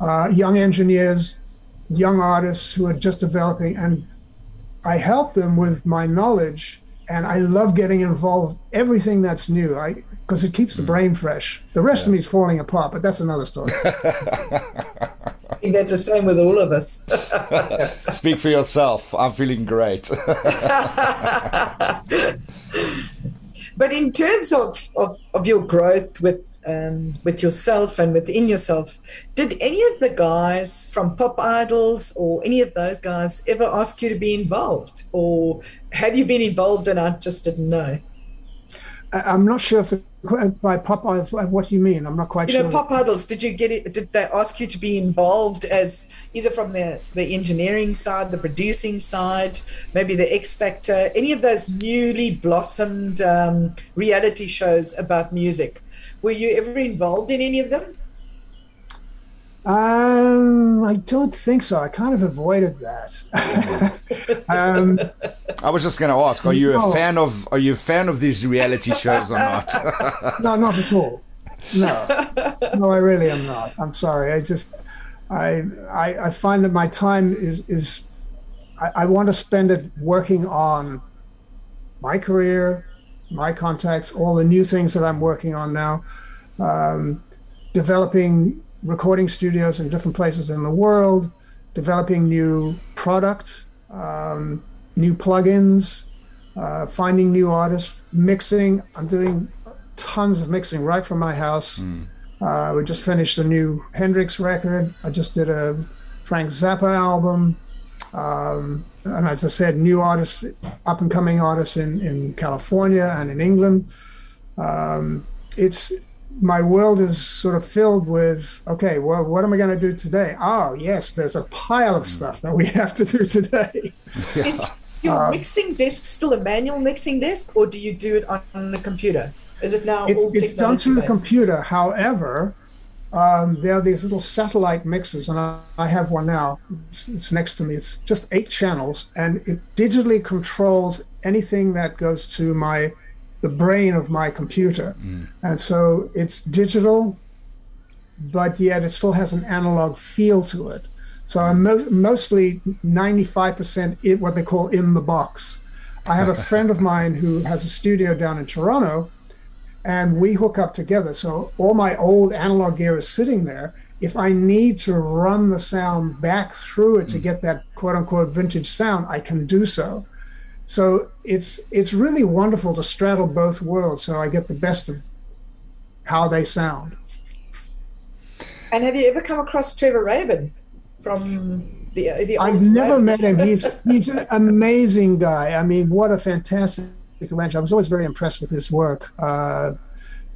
Uh, young engineers, young artists who are just developing, and I help them with my knowledge. And I love getting involved everything that's new. I because it keeps the brain fresh. The rest yeah. of me is falling apart, but that's another story. that's the same with all of us. Speak for yourself. I'm feeling great. but in terms of, of, of your growth with um, with yourself and within yourself, did any of the guys from Pop Idols or any of those guys ever ask you to be involved, or have you been involved and I just didn't know? I'm not sure if by pop idols what do you mean? I'm not quite sure. you sure. know pop idols did you get it did they ask you to be involved as either from the the engineering side the producing side maybe the x factor any of those newly blossomed um, reality shows about music? Were you ever involved in any of them um, I don't think so. I kind of avoided that. um, I was just going to ask: Are you no. a fan of? Are you a fan of these reality shows or not? no, not at all. No, no, I really am not. I'm sorry. I just, I, I, I find that my time is is, I, I want to spend it working on my career, my contacts, all the new things that I'm working on now, um, developing recording studios in different places in the world, developing new product, um, new plugins, uh, finding new artists, mixing. I'm doing tons of mixing right from my house. Mm. Uh, we just finished a new Hendrix record. I just did a Frank Zappa album. Um, and as I said, new artists, up and coming artists in, in California and in England. Um, it's my world is sort of filled with okay well what am i going to do today? Oh yes there's a pile of stuff that we have to do today. Yeah. is your um, mixing desk still a manual mixing desk or do you do it on the computer? Is it now it, it's done through the computer. However um, there are these little satellite mixers and I, I have one now. It's, it's, next to me. It's just eight channels and it digitally controls anything that goes to my the brain of my computer. Mm. And so it's digital, but yet it still has an analog feel to it. So I'm mo- mostly 95% in what they call in the box. I have a friend of mine who has a studio down in Toronto, and we hook up together. So all my old analog gear is sitting there. If I need to run the sound back through it to mm. get that quote unquote vintage sound, I can do so. So it's it's really wonderful to straddle both worlds, so I get the best of how they sound. And have you ever come across Trevor Rabin from the the? I've never met him. He's he's an amazing guy. I mean, what a fantastic arranger! I was always very impressed with his work. Uh,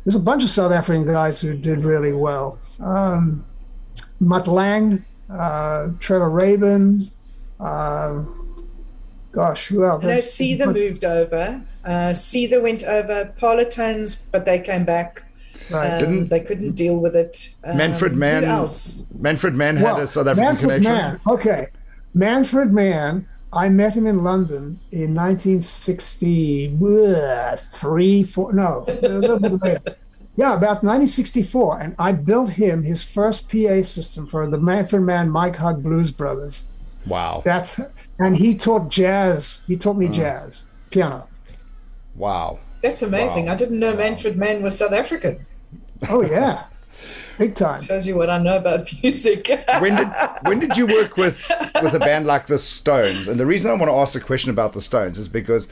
there's a bunch of South African guys who did really well. Um, Mutt Lange, uh, Trevor Rabin. Uh, gosh, who else? no, Seether moved over. Uh, Seether went over Parlotones, but they came back. Right. Um, Didn't they couldn't deal with it? Um, Manfred Mann. Manfred Mann had well, a South African Manfred connection. Mann, okay, Manfred Mann. I met him in London in 1963, four, no, a little bit later. Yeah, about 1964, and I built him his first PA system for the Manfred Mann Mike Hugg Blues Brothers. Wow, that's and he taught jazz. He taught me mm. jazz piano. Wow, that's amazing. Wow. I didn't know wow. Manfred Mann was South African. Oh yeah, big time. Shows you what I know about music. when did when did you work with with a band like the Stones? And the reason I want to ask the question about the Stones is because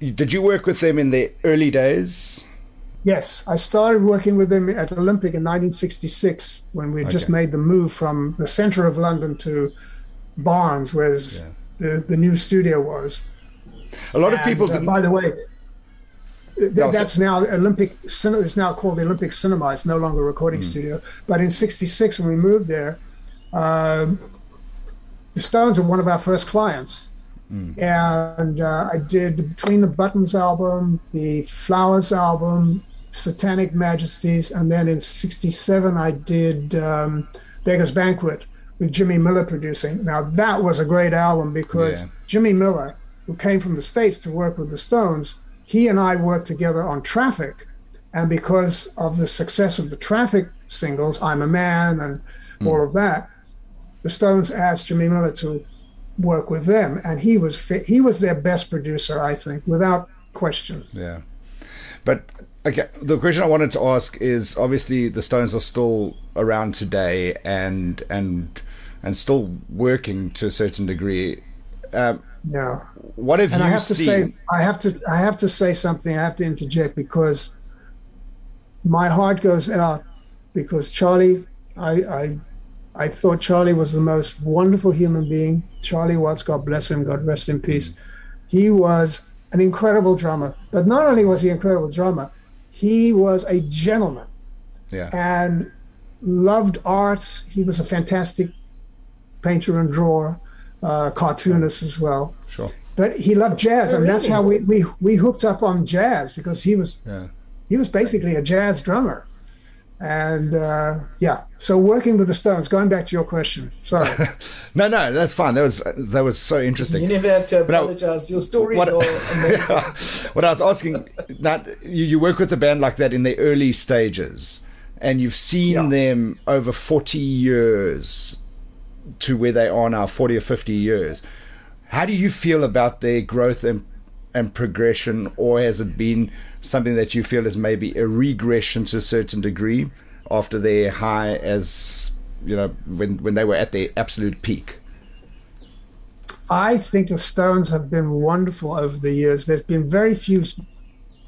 did you work with them in the early days? Yes, I started working with them at Olympic in 1966 when we okay. just made the move from the center of London to Barnes, where yeah. the, the new studio was. A lot and, of people. Uh, by the way, th- no, that's so- now Olympic. Cin- it's now called the Olympic Cinema. It's no longer a recording mm. studio. But in '66, when we moved there, um, the Stones were one of our first clients. Mm. And uh, I did Between the Buttons album, the Flowers album, Satanic Majesties, and then in '67 I did um, Beggars Banquet with Jimmy Miller producing. Now that was a great album because yeah. Jimmy Miller, who came from the States to work with the Stones, he and I worked together on Traffic. And because of the success of the Traffic singles, I'm a Man and mm. all of that, the Stones asked Jimmy Miller to work with them. And he was fit, he was their best producer, I think, without question. Yeah. But okay, the question I wanted to ask is obviously the Stones are still around today and and and still working to a certain degree. Um, yeah. What have and you I have seen? to say, I have to, I have to say something. I have to interject because my heart goes out because Charlie, I, I, I thought Charlie was the most wonderful human being. Charlie Watts, God bless him, God rest in peace. He was an incredible drummer, but not only was he an incredible drummer, he was a gentleman. Yeah. And loved art. He was a fantastic painter and drawer, uh, cartoonist as well. Sure. But he loved jazz, oh, and really? that's how we, we we hooked up on jazz because he was yeah. he was basically a jazz drummer, and uh, yeah. So working with the Stones. Going back to your question, sorry. no, no, that's fine. That was that was so interesting. You never have to apologize. your stories what, are amazing. what I was asking that you, you work with a band like that in the early stages, and you've seen yeah. them over forty years to where they are now, 40 or 50 years. How do you feel about their growth and, and progression, or has it been something that you feel is maybe a regression to a certain degree after their high as, you know, when, when they were at their absolute peak? I think the Stones have been wonderful over the years. There's been very few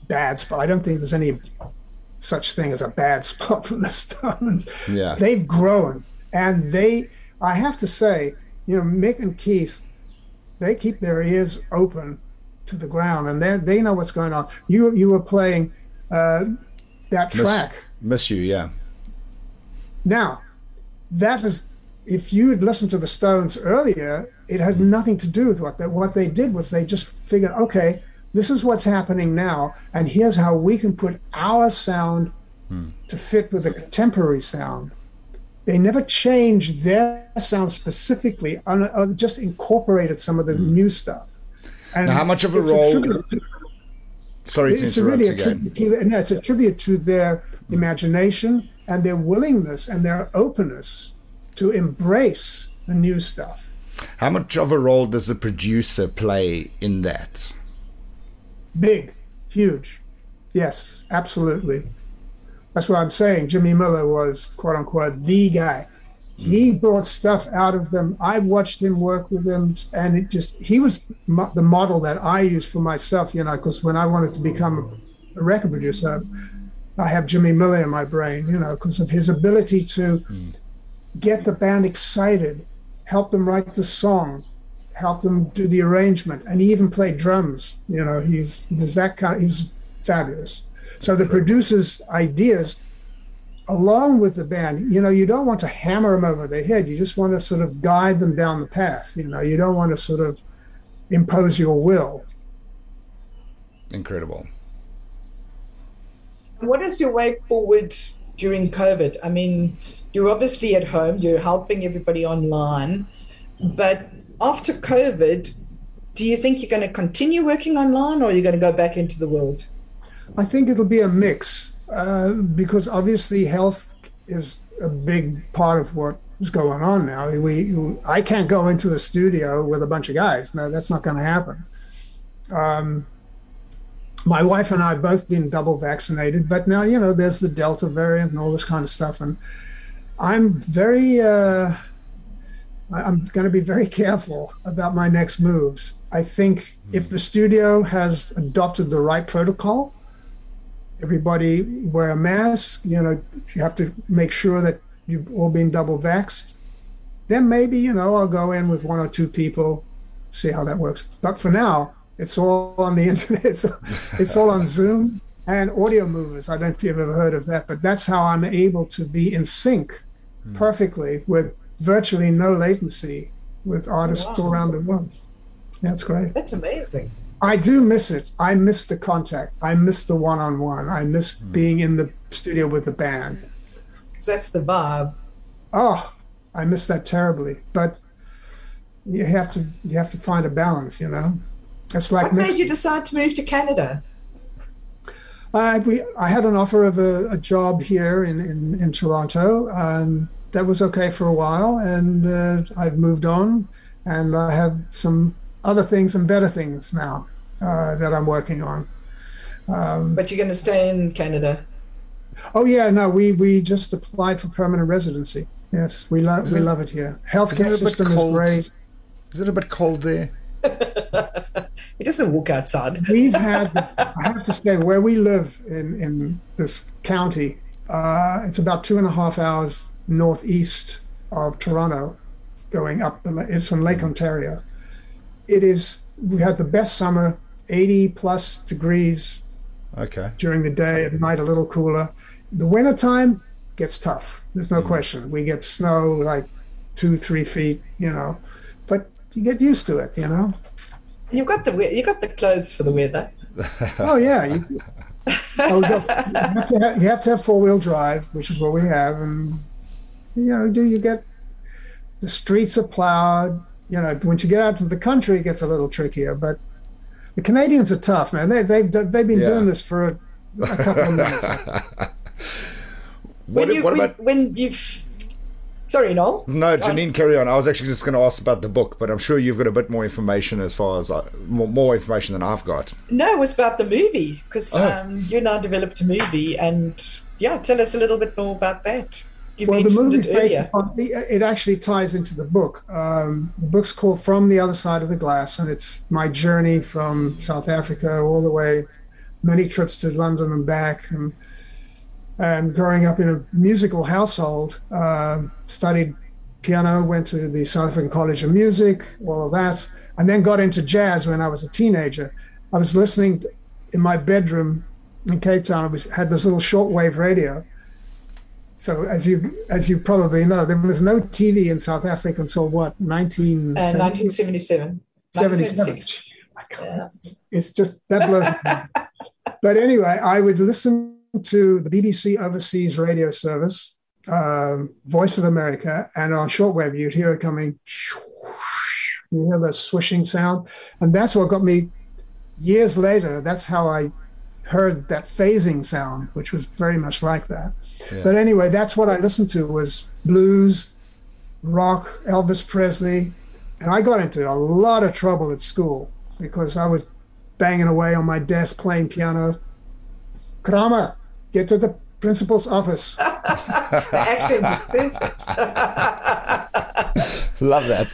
bad spots. I don't think there's any such thing as a bad spot for the Stones. Yeah. They've grown and they I have to say, you know, Mick and Keith, they keep their ears open to the ground and they they know what's going on. You you were playing uh, that track. Miss, miss you, yeah. Now, that is, if you had listened to the Stones earlier, it had nothing to do with what they, what they did was they just figured, okay, this is what's happening now, and here's how we can put our sound hmm. to fit with the contemporary sound. They never changed their sound specifically, uh, just incorporated some of the hmm. new stuff. And now, how much of a role? A Sorry it's really a tribute to, no, it's a tribute to their hmm. imagination and their willingness and their openness to embrace the new stuff. How much of a role does the producer play in that? Big, huge. Yes, absolutely. That's what I'm saying. Jimmy Miller was, quote unquote, the guy. He brought stuff out of them. I watched him work with them, and it just, he was mo- the model that I used for myself, you know, because when I wanted to become a record producer, I have Jimmy Miller in my brain, you know, because of his ability to get the band excited, help them write the song, help them do the arrangement, and he even played drums. You know, he's he's that kind. Of, he was fabulous. So the producer's ideas, along with the band, you know, you don't want to hammer them over the head. You just want to sort of guide them down the path. You know, you don't want to sort of impose your will. Incredible. What is your way forward during COVID? I mean, you're obviously at home, you're helping everybody online, but after COVID, do you think you're going to continue working online or are you going to go back into the world? I think it'll be a mix uh, because obviously health is a big part of what is going on now. We, I can't go into the studio with a bunch of guys. No, that's not going to happen. Um, my wife and I have both been double vaccinated, but now you know there's the Delta variant and all this kind of stuff, and I'm very. Uh, I'm going to be very careful about my next moves. I think if the studio has adopted the right protocol, everybody wear a mask, you know, you have to make sure that you've all been double vaxxed, then maybe, you know, I'll go in with one or two people, see how that works. But for now, it's all on the internet. It's, it's all on Zoom and Audiomovers. I don't know if you've ever heard of that, but that's how I'm able to be in sync hmm. perfectly with virtually no latency with artists wow. all around the world. That's great. That's amazing. I do miss it. I miss the contact. I miss the one on one. I miss mm. being in the studio with the band. Because that's the vibe. Oh, I miss that terribly. But you have to you have to find a balance, you know. It's like what made you decide to move to Canada? I we I had an offer of a, a job here in, in, in Toronto, and that was okay for a while. And uh, I've moved on, and I have some other things and better things now uh, that I'm working on. Um, but you're going to stay in Canada. Oh yeah, no, we we just applied for permanent residency. Yes, we love we it, love it here. Healthcare system is great. Is it a bit cold there? he doesn't walk outside. We've had, I have to say, where we live in in this county, uh, it's about two and a half hours northeast of Toronto, going up. The, it's in Lake Ontario, it is we had the best summer 80 plus degrees okay. during the day at night a little cooler. The winter time gets tough there's no mm. question. We get snow like two three feet you know but you get used to it you know? You got the you got the clothes for the weather. Oh yeah you, oh, you, have to have, you have to have four-wheel drive which is what we have and you know do you get the streets are plowed you know, once you get out to the country, it gets a little trickier. But the Canadians are tough, man. They, they've they've been yeah. doing this for a, a couple of minutes. when, you, when, about... when you've Sorry, Noel. No, Janine, carry on. I was actually just going to ask about the book, but I'm sure you've got a bit more information as far as I, uh, more, more, information than I've got. No, it was about the movie because oh. um, you now developed a movie, and yeah, tell us a little bit more about that. Well, the movie's based upon it actually ties into the book. Um, the book's called From the Other Side of the Glass, and it's my journey from South Africa all the way, many trips to London and back, and and growing up in a musical household. Uh, studied piano, went to the South African College of Music, all of that, and then got into jazz when I was a teenager. I was listening in my bedroom in Cape Town. I was had this little shortwave radio. So as you as you probably know, there was no TV in South Africa until what 19 Uh, 1977. 77. 1976. Yeah. It's just that blows. but anyway, I would listen to the BBC Overseas Radio Service, um, Voice of America, and on shortwave you'd hear it coming. You hear the swishing sound, and that's what got me. Years later, that's how I heard that phasing sound, which was very much like that. Yeah. But anyway, that's what I listened to was blues, rock, Elvis Presley, and I got into a lot of trouble at school because I was banging away on my desk playing piano. Kramer, get to the principal's office. The accent is perfect. Love that.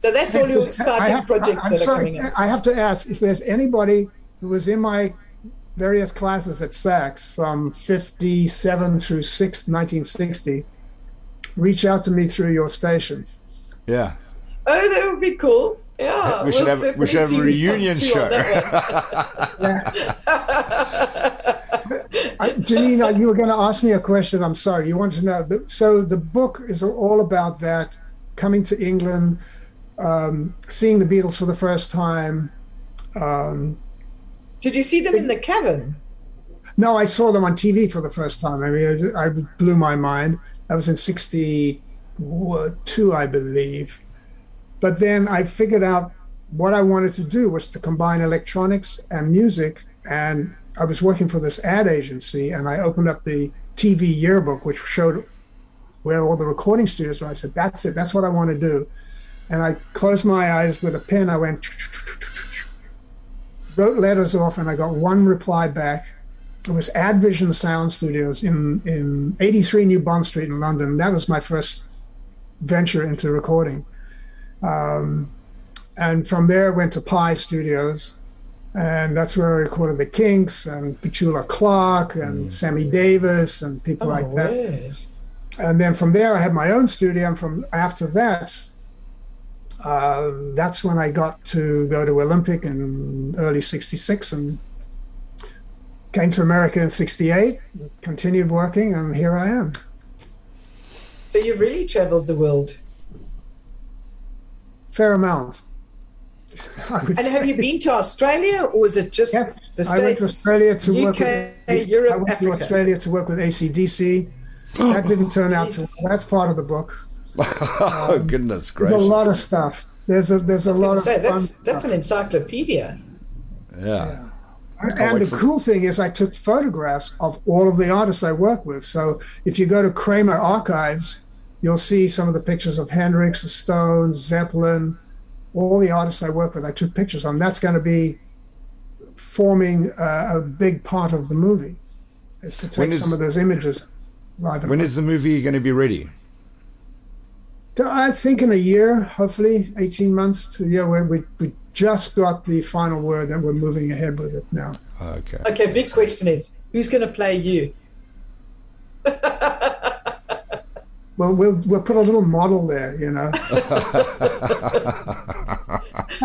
so that's all your I exciting have, projects I'm that are sorry, coming up. I have to ask if there's anybody who was in my various classes at SACS from 57 through 6, 1960, reach out to me through your station. yeah. Oh, that would be cool. Yeah. We should we'll have we should have a reunion comes through show. I, Janine, you were going to ask me a question. I'm sorry. You wanted to know. The- So the book is all about that coming to England, um, seeing the Beatles for the first time. Um, Did you see them in the cavern? no, I saw them on TV for the first time. I mean, I, I blew my mind. That was in '62, I believe. But then I figured out what I wanted to do was to combine electronics and music. And I was working for this ad agency, and I opened up the TV yearbook, which showed where all the recording studios were. I said, "That's it. That's what I want to do." And I closed my eyes with a pen. I went, wrote letters off, and I got one reply back. It was Advision Sound Studios in in 83 New Bond Street in London. That was my first venture into recording. Um, and from there, I went to Pye Studios, and that's where I recorded the Kinks and Petula Clark and Sammy Davis and people Oh, like that. word. And then from there, I had my own studio. And from after that, uh, that's when I got to go to Olympic in early '66 and came to America in '68. Continued working, and here I am. So you really traveled the world. Fair amount. And have you been to Australia or was it just Yes, the I went to Australia to work with. Europe, I went Africa. to Australia to work with ACDC. That didn't turn out to. That's part of the book. oh goodness gracious! There's a lot of stuff. There's a there's a lot of Say, fun that's, stuff. that's an encyclopedia. yeah. And the for- cool thing is, I took photographs of all of the artists I work with. So if you go to Kramer Archives, you'll see some of the pictures of Hendrix, the Stones, Zeppelin, all the artists I work with. I took pictures on. That's going to be forming uh, a big part of the movie, is to take is- some of those images live. When is the movie going to be ready? I think in a year, hopefully 18 months to a year, where we, we just got the final word and we're moving ahead with it now. Okay. Okay, big question is who's going to play you? Well, we'll we'll put a little model there, you know.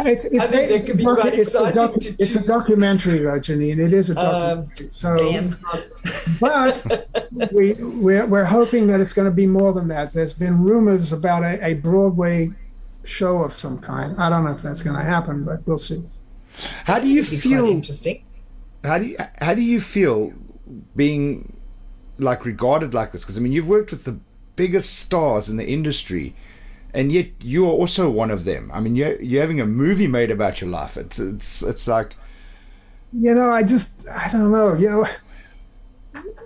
It's, it's, I think that it's could be a docu- quite it's a docu- to it's a documentary, though, Janine. It is a Um, documentary. so, damn. but we we're, we're hoping that it's going to be more than that. There's been rumors about a, a Broadway show of some kind. I don't know if that's going to happen, but we'll see. How do you feel? interesting. How do you how do you feel being like regarded like this? Because I mean, you've worked with the biggest stars in the industry, and yet you are also one of them. I mean, you're you're having a movie made about your life. It's it's it's like You know, I just I don't know. You know.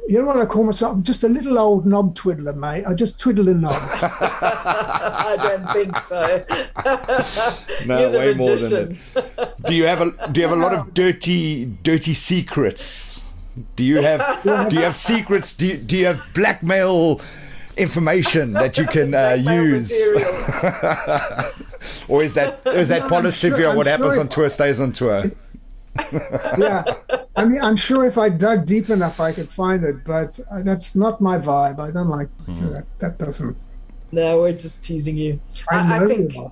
You know what I call myself? I'm just a little old knob twiddler, mate. I just twiddle in knobs. I don't think so. no You're the way more than that. Do you have a do you have a lot of dirty dirty secrets? Do you have do you have secrets? Do you, do you have blackmail information that you can uh, use? or is that is that I'm policy sure- if I'm what happens sure- on tour stays on tour? yeah, I mean, I'm sure if I dug deep enough, I could find it, but uh, that's not my vibe. I don't like that. That doesn't. No, we're just teasing you. I I, I know think you are.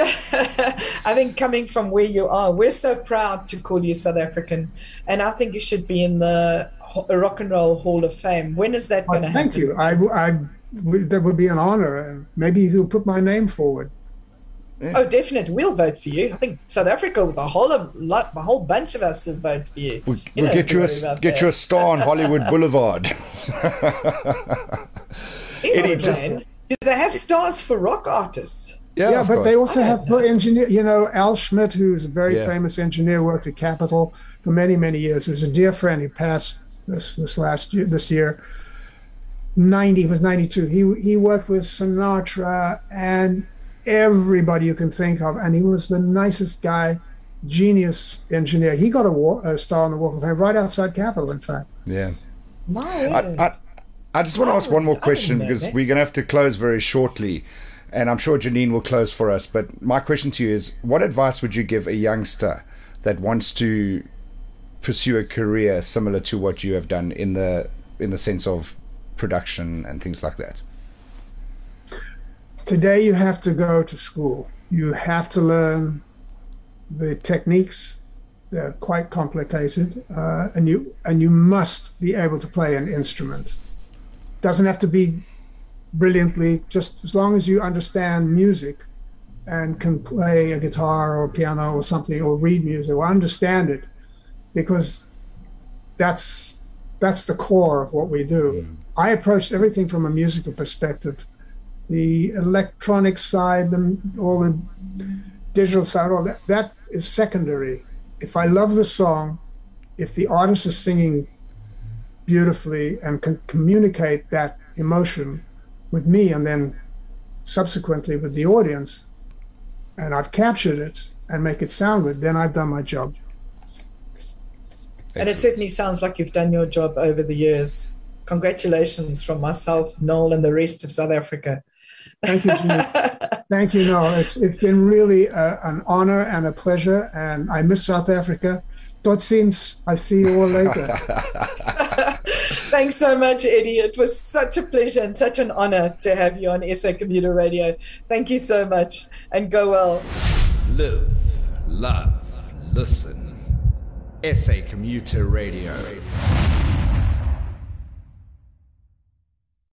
I think coming from where you are, we're so proud to call you South African, and I think you should be in the Rock and Roll Hall of Fame. When is that going to happen? Thank you. I, I, that would be an honor. Maybe you could put my name forward. Yeah. Oh, definitely. We'll vote for you. I think South Africa, the whole of the whole bunch of us will vote for you. We'll, you we'll get you a get that. you a star on Hollywood Boulevard. Eddie, just, do they have stars for rock artists? Yeah, yeah but course. they also have for engineer. You know, Al Schmitt, who's a very yeah. famous engineer, worked at Capitol for many many years. He was a dear friend. He passed this this last year. This year, ninety was ninety two. He he worked with Sinatra and everybody you can think of, and he was the nicest guy, genius engineer. He got a, a star on the Walk of Fame right outside Capitol, in fact. Yeah. My. I, I, I just want to ask one more question because we're going to have to close very shortly. And I'm sure Janine will close for us. But my question to you is what advice would you give a youngster that wants to pursue a career similar to what you have done in the in the sense of production and things like that? Today you have to go to school. You have to learn the techniques. They're quite complicated, uh, and you and you must be able to play an instrument. Doesn't have to be brilliantly, just as long as you understand music and can play a guitar or piano or something or read music or understand it because that's that's the core of what we do. Mm. I approached everything from a musical perspective. The electronic side, the, all the digital side, all that, that is secondary. If I love the song, if the artist is singing beautifully and can communicate that emotion with me and then subsequently with the audience, and I've captured it and make it sound good, then I've done my job. And it certainly sounds like you've done your job over the years. Congratulations from myself, Noel, and the rest of South Africa. Thank you, Thank you, Noel. It's it's been really a, an honor and a pleasure, and I miss South Africa. Tot ziens. I see you all later. Thanks so much, Eddie. It was such a pleasure and such an honor to have you on SA Commuter Radio. Thank you so much, and go well. Live, love, listen. SA Commuter Radio.